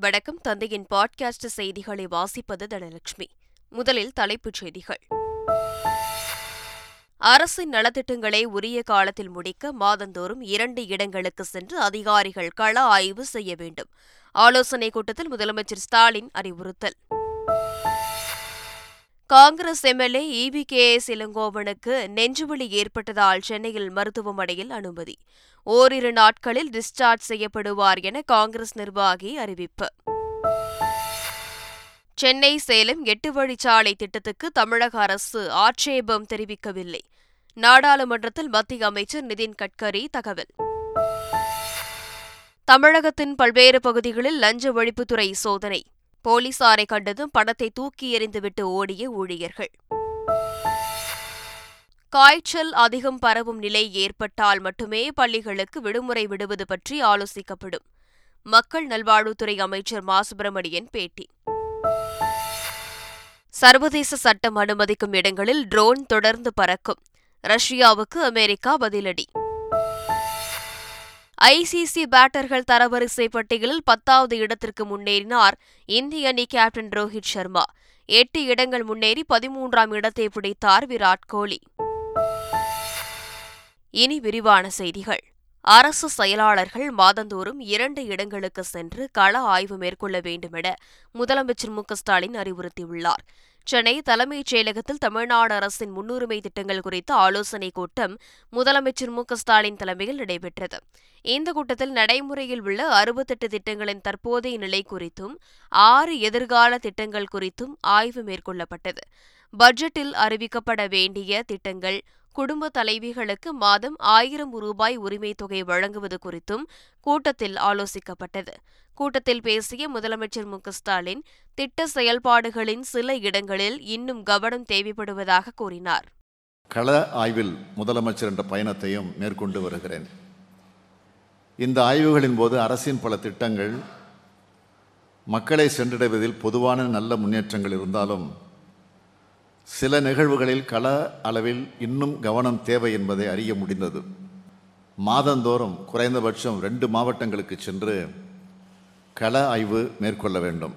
வணக்கம். தந்தையின் பாட்காஸ்ட் செய்திகளை வாசிப்பது தனலட்சுமி. முதலில் தலைப்புச் செய்திகள். அரசின் நலத்திட்டங்களை உரிய காலத்தில் முடிக்க மாதந்தோறும் இரண்டு இடங்களுக்கு சென்று அதிகாரிகள் கள ஆய்வு செய்ய வேண்டும். ஆலோசனைக் கூட்டத்தில் முதலமைச்சர் ஸ்டாலின் அறிவுறுத்தல். Congress MLA E V K S இளங்கோவனுக்கு நெஞ்சுவலி ஏற்பட்டதால் சென்னையில் மருத்துவமனையில் அனுமதி. ஓரிரு நாட்களில் டிஸ்சார்ஜ் செய்யப்படுவார் என காங்கிரஸ் நிர்வாகி அறிவிப்பு. சென்னை சேலம் எட்டு வழிச்சாலை திட்டத்துக்கு தமிழக அரசு ஆட்சேபம் தெரிவிக்கவில்லை. நாடாளுமன்றத்தில் மத்திய அமைச்சர் நிதின் கட்கரி தகவல். தமிழகத்தின் பல்வேறு பகுதிகளில் லஞ்ச ஒழிப்புத்துறை சோதனை. போலீசாரை கண்டதும் பணத்தை தூக்கி எறிந்துவிட்டு ஓடிய ஊழியர்கள். காய்ச்சல் அதிகம் பரவும் நிலை ஏற்பட்டால் மட்டுமே பள்ளிகளுக்கு விடுமுறை விடுவது பற்றி ஆலோசிக்கப்படும். மக்கள் நல்வாழ்வுத்துறை அமைச்சர் மா. சுப்பிரமணியன் பேட்டி. சர்வதேச சட்டம் அனுமதிக்கும் இடங்களில் ட்ரோன் தொடர்ந்து பறக்கும். ரஷ்யாவுக்கு அமெரிக்கா பதிலடி. ஐசிசி பேட்டர்கள் தரவரிசை பட்டியலில் பத்தாவது இடத்திற்கு முன்னேறினார் இந்திய அணி கேப்டன் ரோஹித் சர்மா. எட்டு இடங்கள் முன்னேறி பதிமூன்றாம் இடத்தை பிடித்தார் விராட் கோலி. இனி விரிவான செய்திகள். அரசு செயலாளர்கள் மாதந்தோறும் இரண்டு இடங்களுக்கு சென்று கள ஆய்வு மேற்கொள்ள வேண்டுமென முதலமைச்சர் மு ஸ்டாலின் அறிவுறுத்தியுள்ளார். சென்னை தலைமைச் செயலகத்தில் தமிழ்நாடு அரசின் முன்னுரிமை திட்டங்கள் குறித்த ஆலோசனைக் கூட்டம் முதலமைச்சர் மு ஸ்டாலின் தலைமையில் நடைபெற்றது. இந்த கூட்டத்தில் நடைமுறையில் உள்ள அறுபத்தெட்டு திட்டங்களின் தற்போதைய நிலை குறித்தும் ஆறு எதிர்கால திட்டங்கள் குறித்தும் ஆய்வு மேற்கொள்ளப்பட்டது. பட்ஜெட்டில் அறிவிக்கப்பட வேண்டிய திட்டங்கள் குடும்ப தலைவிகளுக்கு மாதம் ஆயிரம் ரூபாய் உரிமைத் தொகை வழங்குவது குறித்தும் கூட்டத்தில் ஆலோசிக்கப்பட்டது. கூட்டத்தில் பேசிய முதலமைச்சர் மு. ஸ்டாலின் திட்ட செயல்பாடுகளின் சில இடங்களில் இன்னும் கவனம் தேவைப்படுவதாக கூறினார். கள ஆய்வில் முதலமைச்சர் என்ற பயணத்தையும் மேற்கொண்டு வருகிறேன். இந்த ஆய்வுகளின் போது அரசின் பல திட்டங்கள் மக்களை சென்றடைவதில் பொதுவான நல்ல முன்னேற்றங்கள் இருந்தாலும் சில நிகழ்வுகளில் கள அளவில் இன்னும் கவனம் தேவை என்பதை அறிய முடிந்தது. மாதந்தோறும் குறைந்தபட்சம் ரெண்டு மாவட்டங்களுக்கு சென்று கள ஆய்வு மேற்கொள்ள வேண்டும்.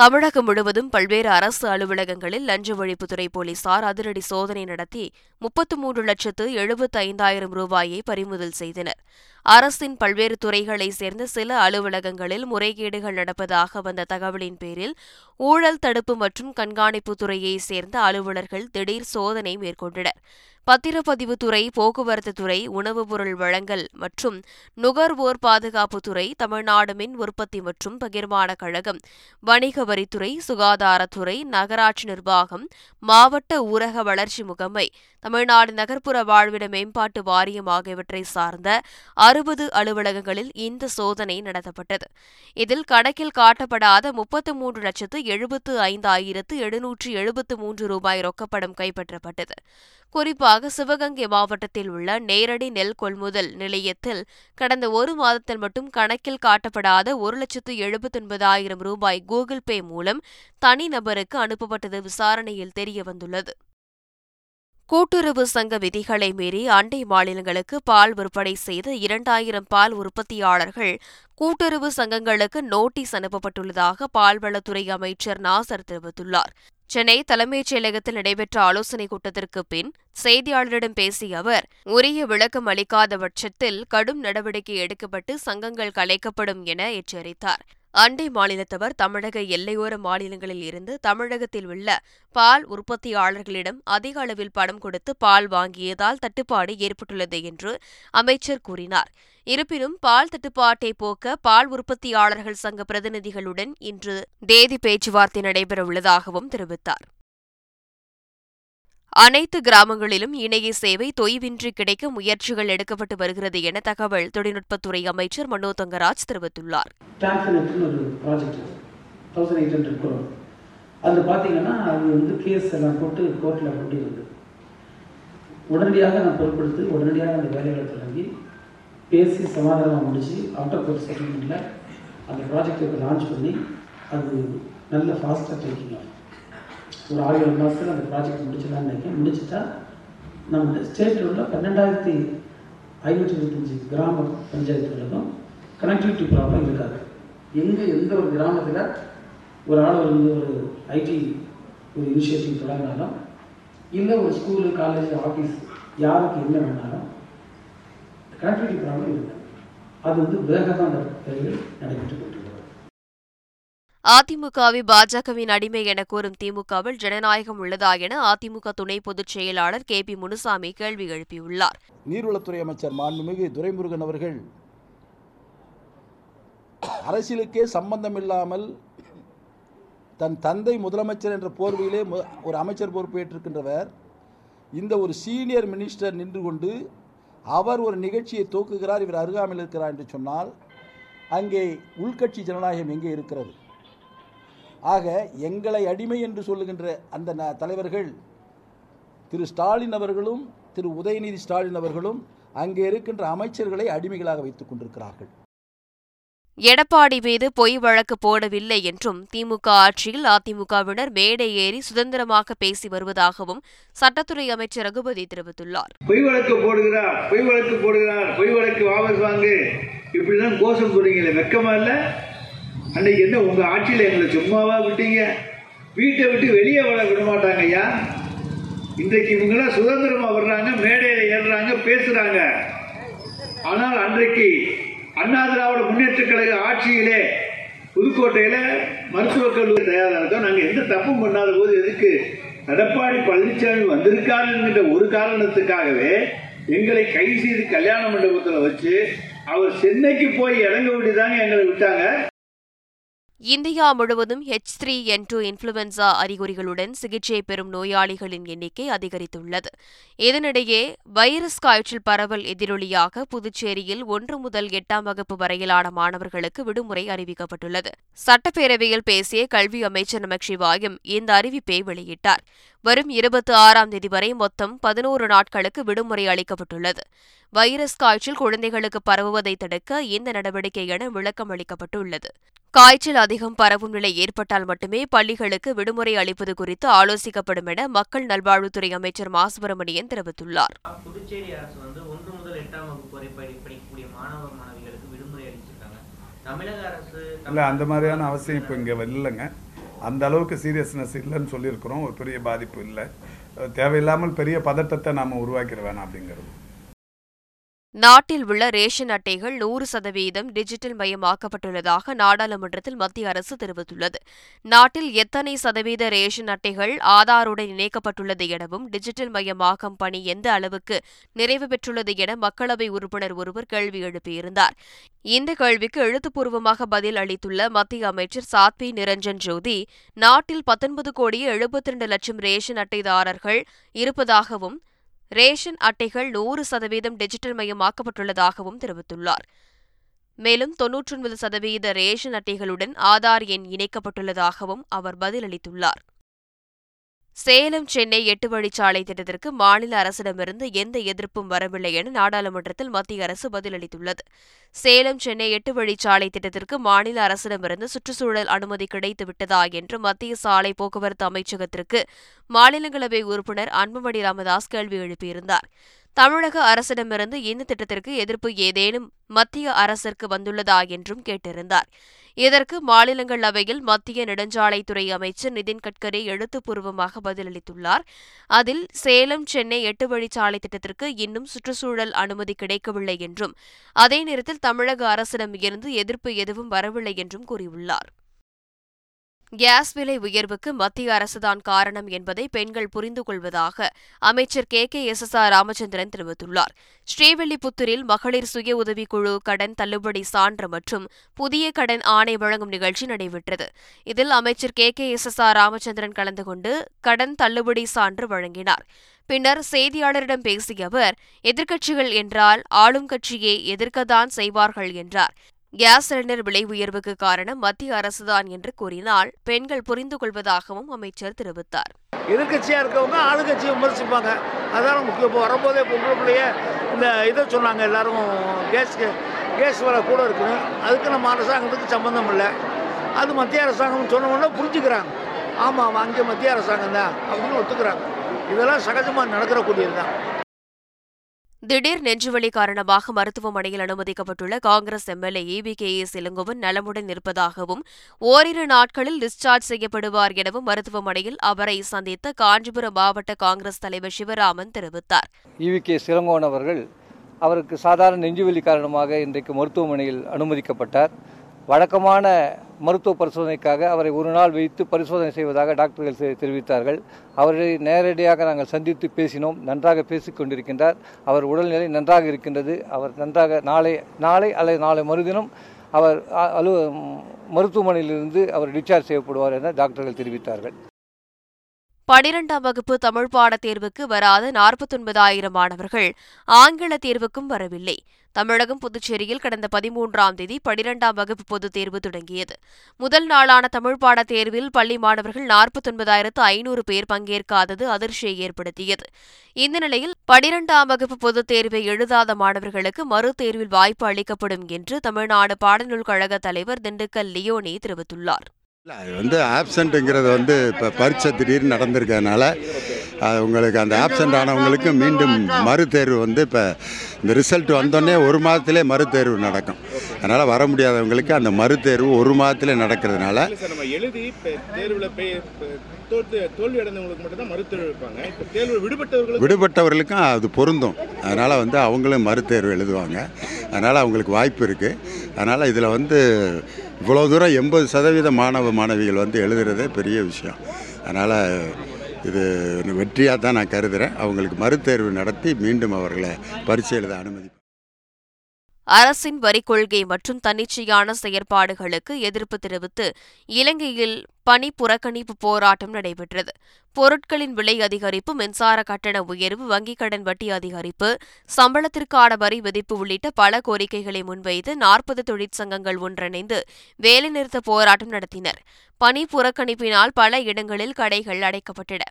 தமிழகம் முழுவதும் பல்வேறு அரசு அலுவலகங்களில் லஞ்ச ஒழிப்புத்துறை போலீசார் அதிரடி சோதனை நடத்தி முப்பத்து மூன்று லட்சத்து எழுபத்து ஐந்தாயிரம் ரூபாயை பறிமுதல் செய்தனர். அரசின் பல்வேறு துறைகளைச் சேர்ந்த சில அலுவலகங்களில் முறைகேடுகள் நடப்பதாக வந்த தகவலின் பேரில் ஊழல் தடுப்பு மற்றும் கண்காணிப்பு துறையைச் சேர்ந்த அலுவலர்கள் திடீர் சோதனை மேற்கொண்டனர். பத்திரப்பதிவுத்துறை போக்குவரத்து துறை உணவுப் பொருள் வழங்கல் மற்றும் நுகர்வோர் பாதுகாப்புத்துறை தமிழ்நாடு மின் உற்பத்தி மற்றும் பகிர்மான கழகம் வணிக வரித்துறை சுகாதாரத்துறை நகராட்சி நிர்வாகம் மாவட்ட ஊரக வளர்ச்சி முகமை தமிழ்நாடு நகர்ப்புற வாழ்விட மேம்பாட்டு வாரியம் ஆகியவற்றை சார்ந்த அறுபது அலுவலகங்களில் இந்த சோதனை நடத்தப்பட்டது. இதில் கணக்கில் காட்டப்படாத முப்பத்து மூன்று லட்சத்து எழுபத்து ஐந்தாயிரத்து எழுநூற்று எழுபத்து மூன்று ரூபாய் ரொக்கப்படம் கைப்பற்றப்பட்டது. குறிப்பாக சிவகங்கை மாவட்டத்தில் உள்ள நேரடி நெல் கொள்முதல் நிலையத்தில் கடந்த ஒரு மாதத்தில் மட்டும் கணக்கில் காட்டப்படாத ஒரு லட்சத்து எழுபத்தொன்பதாயிரம் ரூபாய் கூகுள் பே மூலம் தனிநபருக்கு அனுப்பப்பட்டது விசாரணையில் தெரியவந்துள்ளது. கூட்டுறவு சங்க விதிகளை மீறி அண்டை மாநிலங்களுக்கு பால் விற்பனை செய்த இரண்டாயிரம் பால் உற்பத்தியாளர்கள் கூட்டுறவு சங்கங்களுக்கு நோட்டீஸ் அனுப்பப்பட்டுள்ளதாக பால்வளத்துறை அமைச்சர் நாசர் தெரிவித்துள்ளார். சென்னை தலைமைச் செயலகத்தில் நடைபெற்ற ஆலோசனைக் கூட்டத்திற்கு பின் செய்தியாளரிடம் பேசிய அவர் உரிய விளக்கம் அளிக்காத பட்சத்தில் கடும் நடவடிக்கை எடுக்கப்பட்டு சங்கங்கள் கலைக்கப்படும் என எச்சரித்தார். அண்டை மாநிலத்தவர் தமிழக எல்லையோர மாநிலங்களில் இருந்து தமிழகத்தில் உள்ள பால் உற்பத்தியாளர்களிடம் அதிக அளவில் பணம் கொடுத்து பால் வாங்கியதால் தட்டுப்பாடு ஏற்பட்டுள்ளது என்று அமைச்சர் கூறினார். இருப்பினும் பால் தட்டுப்பாட்டை போக்க பால் உற்பத்தியாளர்கள் சங்க பிரதிநிதிகளுடன் இன்று தேதி பேச்சுவார்த்தை நடைபெறவுள்ளதாகவும் தெரிவித்தார். அனைத்து கிராமங்களிலும் இணைய சேவை தொய்வின்றி கிடைக்க முயற்சிகள் எடுக்கப்பட்டு வருகிறது என தகவல் தொழில்நுட்பத்துறை அமைச்சர் மனோ தங்கராஜ் தெரிவித்துள்ளார். அது பார்த்தீங்கன்னா அது வந்து கேஸ் எல்லாம் போட்டு கோர்ட்டில் கொண்டு இருக்கு. உடனடியாக நான் பொருட்படுத்தி உடனடியாக அந்த வேலைகளை தொடங்கி பேசி சமாதானமாக முடிச்சு அவுட்டர் கோர்ட் செட்டில்மெண்ட்டில் அந்த ப்ராஜெக்டை லான்ச் பண்ணி அது நல்ல ஃபாஸ்ட்டாக டேக்கிங் ஆகும் ஒரு ஆறு ஏழு மாதத்தில் அந்த ப்ராஜெக்ட் முடிச்சிடலாம் நினைக்கிறேன். முடிச்சிட்டா நம்ம ஸ்டேட்டில் உள்ள பன்னெண்டாயிரத்தி ஐநூற்றி இருபத்தஞ்சி கிராம பஞ்சாயத்துகளுக்கும் கனெக்டிவிட்டி ப்ராப்ளம் இருக்காது. எங்கே எந்த ஒரு கிராமத்தில் ஒரு ஆள் வந்து ஒரு ஐடி ஒரு இனிஷியேட்டிவ் தொடங்கினாலும் இல்லை ஒரு ஸ்கூலு காலேஜ் ஆஃபீஸ் யாருக்கு என்ன வேணாலும் கனெக்டிவிட்டி ப்ராப்ளம் இருக்குது அது வந்து வேகமாக நடைபெற்று கொண்டிருக்கிறது. அதிமுகவை பாஜகவின் அடிமை என கூறும் திமுகவில் ஜனநாயகம் உள்ளதா என அதிமுக துணை பொதுச் செயலாளர் கே பி முனுசாமி கேள்வி எழுப்பியுள்ளார். நீர்வளத்துறை அமைச்சர் மாண்புமிகு துரைமுருகன் அவர்கள் அரசியலுக்கே சம்பந்தம் இல்லாமல் தன் தந்தை முதலமைச்சர் என்ற போர்வையிலே ஒரு அமைச்சர் பொறுப்பேற்றிருக்கின்றவர். இந்த ஒரு சீனியர் மினிஸ்டர் நின்று கொண்டு அவர் ஒரு நிகழ்ச்சியை தூக்குகிறார் இவர் அருகாமையில் இருக்கிறார் என்று சொன்னால் அங்கே உள்கட்சி ஜனநாயகம் எங்கே இருக்கிறது? ஆக எங்களை அடிமை என்று சொல்லுகின்ற அந்த ந- தலைவர்கள் திரு ஸ்டாலின் அவர்களும் திரு உதயநிதி ஸ்டாலின் அவர்களும் அங்கே இருக்கின்ற அமைச்சர்களை அடிமைகளாக வைத்துக் கொண்டிருக்கிறார்கள். எடப்பாடி மீது பொய் வழக்கு போடவில்லை என்றும் திமுக ஆட்சியில் அதிமுகவினர் மேடை ஏறி சுதந்திரமாக பேசி வருவதாகவும் சட்டத்துறை அமைச்சர் ரகுபதி தெரிவித்துள்ளார். பொய் வழக்கு போடுகிறார் பொய் வழக்கு போடுகிறார் பொய் வழக்கு வாபஸ் வாங்கு. இப்படிதான் கோஷம் போடுறீங்களே வெக்கமா இல்ல? அன்னைக்கு என்ன உங்க ஆட்சியில எங்களை சும்மாவா விட்டீங்க? வீட்டை விட்டு வெளியே வர விட மாட்டாங்க ஐயா. இன்றைக்கு இவங்களாம் சுதந்திரமா வர்றாங்க மேடையில ஏறுறாங்க பேசுறாங்க. ஆனால் அன்றைக்கு அண்ணா திராவிட முன்னேற்ற கழக ஆட்சியிலே புதுக்கோட்டையில் மருத்துவக் கல்லூரி தயாராக இருக்கோம் நாங்கள் எந்த தப்பும் பண்ணாத போது எதுக்கு எடப்பாடி பழனிசாமி வந்திருக்கார் என்கின்ற ஒரு காரணத்துக்காகவே எங்களை கை செய்து கல்யாண மண்டபத்தில் வச்சு அவர் சென்னைக்கு போய் இறங்க வேண்டியதாங்க எங்களை விட்டாங்க. இந்தியா முழுவதும் H three N two influenza அறிகுறிகளுடன் சிகிச்சை பெறும் நோயாளிகளின் எண்ணிக்கை அதிகரித்துள்ளது. இதனிடையே வைரஸ் காய்ச்சல் பரவல் எதிரொலியாக புதுச்சேரியில் ஒன்று முதல் எட்டாம் வகுப்பு வரையிலான மாணவர்களுக்கு விடுமுறை அறிவிக்கப்பட்டுள்ளது. சட்டப்பேரவையில் பேசிய கல்வி அமைச்சர் நமச்சிவாயம் இந்த அறிவிப்பை வெளியிட்டார். வரும் இருபத்தி ஆறாம் தேதி வரை மொத்தம் பதினோரு நாட்களுக்கு விடுமுறை அளிக்கப்பட்டுள்ளது. வைரஸ் காய்ச்சல் குழந்தைகளுக்கு பரவுவதை தடுக்க இந்த நடவடிக்கை என விளக்கம் அளிக்கப்பட்டுள்ளது. காய்ச்சல் அதிகம் பரவும் நிலை ஏற்பட்டால் மட்டுமே பள்ளிகளுக்கு விடுமுறை அளிப்பது குறித்து ஆலோசிக்கப்படும் என மக்கள் நல்வாழ்வுத்துறை அமைச்சர் மா. சுப்பிரமணியன் தெரிவித்துள்ளார். புதுச்சேரி அரசு வந்து ஒன்று முதல் எட்டாம் வகுப்பு வரை படி படிக்கக்கூடிய மாணவ மாணவிகளுக்கு விடுமுறை அளிச்சிருக்காங்க. தமிழக அரசு இல்லை அந்த மாதிரியான அவசியம் இப்போ இங்கே இல்லைங்க. அந்த அளவுக்கு சீரியஸ்னஸ் இல்லைன்னு சொல்லியிருக்கிறோம். ஒரு பெரிய பாதிப்பு இல்லை. தேவையில்லாமல் பெரிய பதட்டத்தை நாம் உருவாக்கிட வேணாம் அப்படிங்கிறது. நாட்டில் உள்ள ரேஷன் அட்டைகள் நூறு சதவீதம் டிஜிட்டல் மயமாக்கப்பட்டுள்ளதாக நாடாளுமன்றத்தில் மத்திய அரசு தெரிவித்துள்ளது. நாட்டில் எத்தனை சதவீத ரேஷன் அட்டைகள் ஆதாருடன் இணைக்கப்பட்டுள்ளது எனவும் டிஜிட்டல் மயமாக்கும் பணி எந்த அளவுக்கு நிறைவு பெற்றுள்ளது என மக்களவை உறுப்பினர் ஒருவர் கேள்வி எழுப்பியிருந்தார். இந்த கேள்விக்கு எழுத்துப்பூர்வமாக பதில் அளித்துள்ள மத்திய அமைச்சர் சாத்வி நிரஞ்சன் ஜோதி நாட்டில் பத்தொன்பது கோடியே எழுபத்தி இரண்டு லட்சம் ரேஷன் அட்டைதாரர்கள் இருப்பதாகவும் ரேஷன் அட்டைகள் நூறு சதவீதம் டிஜிட்டல் மயமாக்கப்பட்டுள்ளதாகவும் தெரிவித்துள்ளார். மேலும் தொன்னூற்றொன்பது சதவீத ரேஷன் அட்டைகளுடன் ஆதார் எண் இணைக்கப்பட்டுள்ளதாகவும் அவர் பதிலளித்துள்ளார். சேலம் சென்னை எட்டு வழிச்சாலை திட்டத்திற்கு மாநில அரசிடமிருந்து எந்த எதிர்ப்பும் வரவில்லை என நாடாளுமன்றத்தில் மத்திய அரசு பதிலளித்துள்ளது. சேலம் சென்னை எட்டு வழிச்சாலை திட்டத்திற்கு மாநில அரசிடமிருந்து சுற்றுச்சூழல் அனுமதி கிடைத்து விட்டதா என்று மத்திய சாலை போக்குவரத்து அமைச்சகத்திற்கு மாநிலங்களவை உறுப்பினர் அன்புமணி ராமதாஸ் கேள்வி எழுப்பியிருந்தார். தமிழக அரசிடமிருந்து இந்த திட்டத்திற்கு எதிர்ப்பு ஏதேனும் மத்திய அரசிற்கு வந்துள்ளதா என்றும் கேட்டிருந்தார். இதற்கு மாநிலங்களவையில் மத்திய நெடுஞ்சாலைத்துறை அமைச்சர் நிதின் கட்கரி எழுத்துப்பூர்வமாக பதிலளித்துள்ளார். அதில் சேலம் சென்னை எட்டு வழிச்சாலை திட்டத்திற்கு இன்னும் சுற்றுச்சூழல் அனுமதி கிடைக்கவில்லை என்றும் அதே நேரத்தில் தமிழக அரசிடம் இருந்து எதிர்ப்பு எதுவும் வரவில்லை என்றும் கூறியுள்ளார். கேஸ் விலை உயர்வுக்கு மத்திய அரசுதான் காரணம் என்பதை பெண்கள் புரிந்து கொள்வதாக அமைச்சர் K. K. S. S. R. Ramachandran தெரிவித்துள்ளார். ஸ்ரீவில்லிபுத்தூரில் மகளிர் சுய உதவிக்குழு கடன் தள்ளுபடி சான்று மற்றும் புதிய கடன் ஆணை வழங்கும் நிகழ்ச்சி நடைபெற்றது. இதில் அமைச்சர் K. K. S. S. R. Ramachandran கலந்து கொண்டு கடன் தள்ளுபடி சான்று வழங்கினார். பின்னர் செய்தியாளரிடம் பேசிய அவர் எதிர்க்கட்சிகள் என்றால் ஆளும் கட்சியை எதிர்க்கத்தான் செய்வார்கள் என்றார். கேஸ் சிலிண்டர் விலை உயர்வுக்கு காரணம் மத்திய அரசுதான் என்று கூறினால் பெண்கள் புரிந்து கொள்வதாகவும் அமைச்சர் தெரிவித்தார். எதிர்கட்சியாக இருக்கவங்க ஆளுங்கட்சியை விமர்சிப்பாங்க. அதான் முக்கியம். இப்போ வரும்போதே பொங்கலுக்குள்ளேயே இந்த இதை சொன்னாங்க எல்லாரும். கேஸ் கேஸ் விலை கூட இருக்குன்னு. அதுக்கு நம்ம அரசாங்கத்துக்கு சம்மந்தம் இல்லை. அது மத்திய அரசாங்கம் சொன்னவொன்னே புரிஞ்சுக்கிறாங்க. ஆமாம் அங்கே மத்திய அரசாங்கம் தான் அப்படின்னு ஒத்துக்கிறாங்க. இதெல்லாம் சகஜமாக நடக்கிறக்கூடியது தான் திடீர் நெஞ்சுவலி காரணமாக மருத்துவமனையில் அனுமதிக்கப்பட்டுள்ள Congress MLA E V K S Elangovan நலமுடன் இருப்பதாகவும் ஓரிரு நாட்களில் டிஸ்சார்ஜ் செய்யப்படுவார் எனவும் மருத்துவமனையில் அவரை சந்தித்த காஞ்சிபுரம் மாவட்ட காங்கிரஸ் தலைவர் சிவராமன் தெரிவித்தார். இவி கே சிலங்கோன் அவர்கள் அவருக்கு சாதாரண நெஞ்சுவலி காரணமாக இன்றைக்கு மருத்துவமனையில் அனுமதிக்கப்பட்டார். வழக்கமான மருத்துவ பரிசோதனைக்காக அவரை ஒரு நாள் வைத்து பரிசோதனை செய்வதாக டாக்டர்கள் தெரிவித்தார்கள். அவரை நேரடியாக நாங்கள் சந்தித்து பேசினோம். நன்றாக பேசிக் கொண்டிருக்கின்றார். அவர் உடல்நிலை நன்றாக இருக்கின்றது. அவர் நன்றாக நாளை நாளை அல்லது நாளை மறுதினம் அவர் அலுவ மருத்துவமனையிலிருந்து அவர் டிஸ்சார்ஜ் செய்யப்படுவார் என டாக்டர்கள் தெரிவித்தார்கள். பனிரெண்டாம் வகுப்பு தமிழ் பாடத் தேர்வுக்கு வராத நாற்பத்தொன்பதாயிரம் மாணவர்கள் ஆங்கில தேர்வுக்கும் வரவில்லை. தமிழகம் புதுச்சேரியில் கடந்த பதிமூன்றாம் தேதி பனிரெண்டாம் வகுப்பு பொதுத் தேர்வு தொடங்கியது. முதல் நாளான தமிழ் பாடத் தேர்வில் பள்ளி மாணவர்கள் நாற்பத்தொன்பதாயிரத்து ஐநூறு பேர் பங்கேற்காதது அதிர்ச்சியை ஏற்படுத்தியது. இந்த நிலையில் பனிரெண்டாம் வகுப்பு பொதுத் தேர்வை எழுதாத மாணவர்களுக்கு மறு தேர்வில் வாய்ப்பு அளிக்கப்படும் என்று தமிழ்நாடு பாடநூல் கழக தலைவர் திண்டுக்கல் லியோனி தெரிவித்துள்ளார். இல்லை அது வந்து ஆப்சண்ட்டுங்கிறது வந்து இப்போ பரீட்சை திடீர்னு நடந்திருக்கறனால அது உங்களுக்கு அந்த ஆப்சண்ட் ஆனவங்களுக்கு மீண்டும் மறுதேர்வு வந்து இப்போ இந்த ரிசல்ட் வந்தோடனே ஒரு மாதத்திலே மறுதேர்வு நடக்கும். அதனால் வர முடியாதவங்களுக்கு அந்த மறுதேர்வு ஒரு மாதத்திலே நடக்கிறதுனால எழுதி விடுபட்டவர்களுக்கும் அது பொருந்தும். அதனால் வந்து அவங்களும் மறுதேர்வு எழுதுவாங்க. அதனால் அவங்களுக்கு வாய்ப்பு இருக்குது அதனால் இதில் வந்து இவ்வளோ தூரம் எண்பது சதவீத மாணவ மாணவிகள் வந்து எழுதுறதே பெரிய விஷயம். அதனால் இது வெற்றியாக தான் நான் கருதுகிறேன் அவங்களுக்கு மறுதேர்வு நடத்தி மீண்டும் அவர்களை பரீட்சை எழுத அனுமதி அரசின் வரிக் கொள்கை மற்றும் தன்னிச்சையான செயற்பாடுகளுக்கு எதிர்ப்பு தெரிவித்து இலங்கையில் பணி புறக்கணிப்பு போராட்டம் நடைபெற்றது. பொருட்களின் விலை அதிகரிப்பு மின்சார கட்டண உயர்வு வங்கிக் கடன் வட்டி அதிகரிப்பு சம்பளத்திற்கான வரி விதிப்பு உள்ளிட்ட பல கோரிக்கைகளை முன்வைத்து நாற்பது தொழிற்சங்கங்கள் ஒன்றிணைந்து வேலைநிறுத்த போராட்டம் நடத்தினர். பணி புறக்கணிப்பினால் பல இடங்களில் கடைகள் அடைக்கப்பட்டன.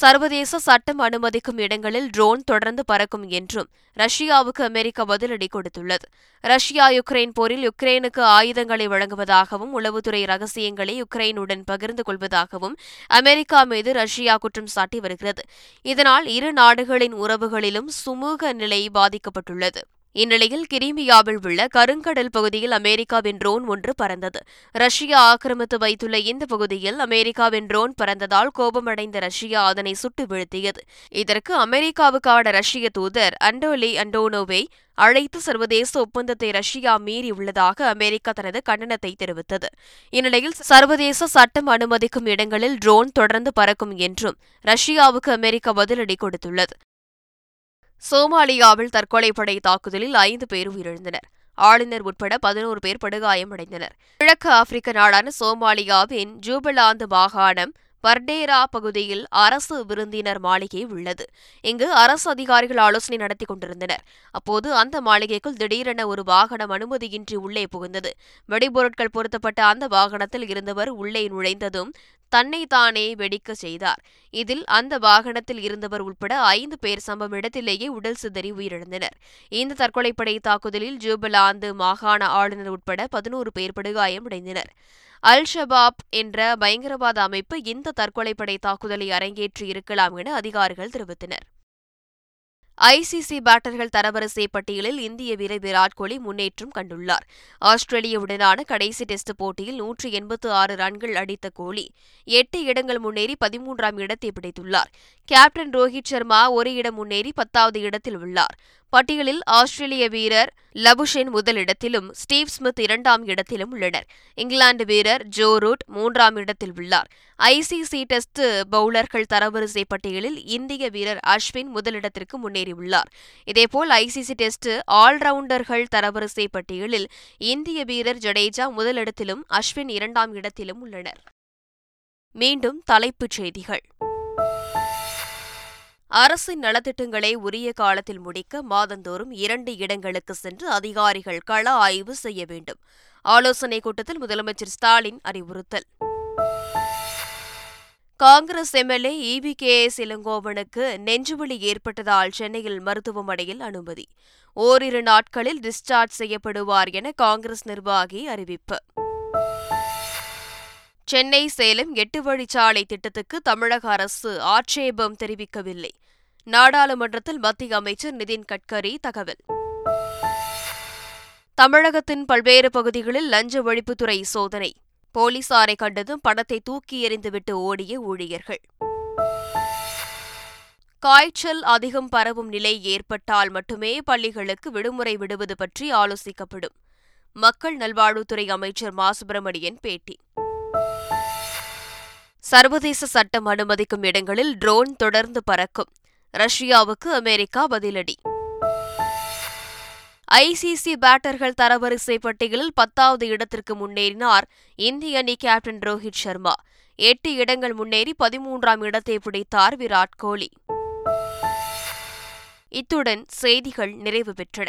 சர்வதேச சட்டம் அனுமதிக்கும் இடங்களில் ட்ரோன் தொடர்ந்து பறக்கும் என்றும் ரஷ்யாவுக்கு அமெரிக்கா பதிலடி கொடுத்துள்ளது. ரஷ்யா யுக்ரைன் போரில் யுக்ரைனுக்கு ஆயுதங்களை வழங்குவதாகவும் உளவுத்துறை ரகசியங்களை யுக்ரைனுடன் பகிர்ந்து கொள்வதாகவும் அமெரிக்கா மீது ரஷ்யா குற்றம் சாட்டி வருகிறது. இதனால் இரு நாடுகளின் உறவுகளிலும் சுமூக நிலை பாதிக்கப்பட்டுள்ளது. இந்நிலையில் கிரீமியாவில் உள்ள கருங்கடல் பகுதியில் அமெரிக்காவின் ட்ரோன் ஒன்று பறந்தது. ரஷ்யா ஆக்கிரமித்து வைத்துள்ள இந்த பகுதியில் அமெரிக்காவின் ட்ரோன் பறந்ததால் கோபமடைந்த ரஷ்யா அதனை சுட்டு வீழ்த்தியது. இதற்கு அமெரிக்காவுக்கான ரஷ்ய தூதர் அண்டோலி அண்டோனோவை அழைத்து சர்வதேச ஒப்பந்தத்தை ரஷ்யா மீறியுள்ளதாக அமெரிக்கா தனது கண்டனத்தை தெரிவித்தது. இந்நிலையில் சர்வதேச சட்டம் அனுமதிக்கும் இடங்களில் ட்ரோன் தொடர்ந்து பறக்கும் என்றும் ரஷ்யாவுக்கு அமெரிக்கா பதிலடி கொடுத்துள்ளது. சோமாலியாவில் தற்கொலைப்படை தாக்குதலில் ஐந்து பேர் உயிரிழந்தனர். ஆளுநர் உட்பட பதினோரு பேர் படுகாயமடைந்தனர். கிழக்கு ஆப்பிரிக்க நாடான சோமாலியாவின் ஜூபலாந்து மாகாணம் பர்டேரா பகுதியில் அரசு விருந்தினர் மாளிகை உள்ளது. இங்கு அரசு அதிகாரிகள் ஆலோசனை நடத்தி கொண்டிருந்தனர். அப்போது அந்த மாளிகைக்குள் திடீரென ஒரு வாகனம் அனுமதியின்றி உள்ளே புகுந்தது. வெடிபொருட்கள் பொருத்தப்பட்ட அந்த வாகனத்தில் இருந்தவர் உள்ளே நுழைந்ததும் தன்னைத்தானே வெடிக்க செய்தார். இதில் அந்த வாகனத்தில் இருந்தவர் உட்பட ஐந்து பேர் சம்பவ இடத்திலேயே உடல் சிதறி உயிரிழந்தனர். இந்த தற்கொலைப்படை தாக்குதலில் ஜூபலாந்து மாகாண ஆளுநர் உட்பட பதினோரு பேர் படுகாயமடைந்தனர் அல் ஷபாப் என்ற பயங்கரவாத அமைப்பு இந்த தற்கொலைப்படை தாக்குதலை அரங்கேற்றி இருக்கலாம் என அதிகாரிகள் தெரிவித்தனர். ஐசிசி பேட்டர்கள் தரவரிசை பட்டியலில் இந்திய வீரர் விராட் கோலி முன்னேற்றம் கண்டுள்ளார். ஆஸ்திரேலியாவுடனான கடைசி டெஸ்ட் போட்டியில் நூற்றி எண்பத்து ஆறு ரன்கள் அடித்த கோலி எட்டு இடங்கள் முன்னேறி பதிமூன்றாம் இடத்தை பிடித்துள்ளார். கேப்டன் ரோஹித் சர்மா ஒரு இடம் முன்னேறி பத்தாவது இடத்தில் உள்ளார். பட்டியலில் ஆஸ்திரேலிய வீரர் லபுஷென் முதலிடத்திலும் ஸ்டீவ் ஸ்மித் இரண்டாம் இடத்திலும் உள்ளனர். இங்கிலாந்து வீரர் ஜோ ரூட் மூன்றாம் இடத்தில் உள்ளார். ஐசிசி டெஸ்ட் பவுலர்கள் தரவரிசை பட்டியலில் இந்திய வீரர் அஸ்வின் முதலிடத்திற்கு முன்னேறியுள்ளார். இதேபோல் ஐசிசி டெஸ்ட் ஆல்ரவுண்டர்கள் தரவரிசை பட்டியலில் இந்திய வீரர் ஜடேஜா முதலிடத்திலும் அஸ்வின் இரண்டாம் இடத்திலும் உள்ளனர். மீண்டும் தலைப்புச் செய்திகள். அரசின் நலத்திட்டங்களை உரிய காலத்தில் முடிக்க மாதந்தோறும் இரண்டு இடங்களுக்கு சென்று அதிகாரிகள் கள ஆய்வு செய்ய வேண்டும். ஆலோசனைக் கூட்டத்தில் முதலமைச்சர் ஸ்டாலின் அறிவுறுத்தல். Congress MLA E V K S இளங்கோவனுக்கு நெஞ்சுவலி ஏற்பட்டதால் சென்னையில் மருத்துவமனையில் அனுமதி. ஓரிரு நாட்களில் டிஸ்சார்ஜ் செய்யப்படுவார் என காங்கிரஸ் நிர்வாகி அறிவிப்பு. சென்னை சேலம் எட்டு வழிச்சாலை திட்டத்துக்கு தமிழக அரசு ஆட்சேபம் தெரிவிக்கவில்லை. நாடாளுமன்றத்தில் மத்திய அமைச்சர் நிதின் கட்கரி தகவல். தமிழகத்தின் பல்வேறு பகுதிகளில் லஞ்ச ஒழிப்புத்துறை சோதனை. போலீசாரை கண்டதும் பணத்தை தூக்கி எறிந்துவிட்டு ஓடிய ஊழியர்கள். காய்ச்சல் அதிகம் பரவும் நிலை ஏற்பட்டால் மட்டுமே பள்ளிகளுக்கு விடுமுறை விடுவது பற்றி ஆலோசிக்கப்படும். மக்கள் நல்வாழ்வுத்துறை அமைச்சர் மா. சுப்பிரமணியன் பேட்டி. சர்வதேச சட்டம் அனுமதிக்கும் இடங்களில் ட்ரோன் தொடர்ந்து பறக்கும். ரஷ்யாவுக்கு அமெரிக்கா பதிலடி. ஐசிசி பேட்டர்கள் தரவரிசை பட்டியலில் பத்தாவது இடத்திற்கு முன்னேறினார் இந்திய அணி கேப்டன் ரோஹித் சர்மா. எட்டு இடங்கள் முன்னேறி பதிமூன்றாம் இடத்தை பிடித்தார் விராட் கோலி. இத்துடன் செய்திகள் நிறைவு பெற்றன.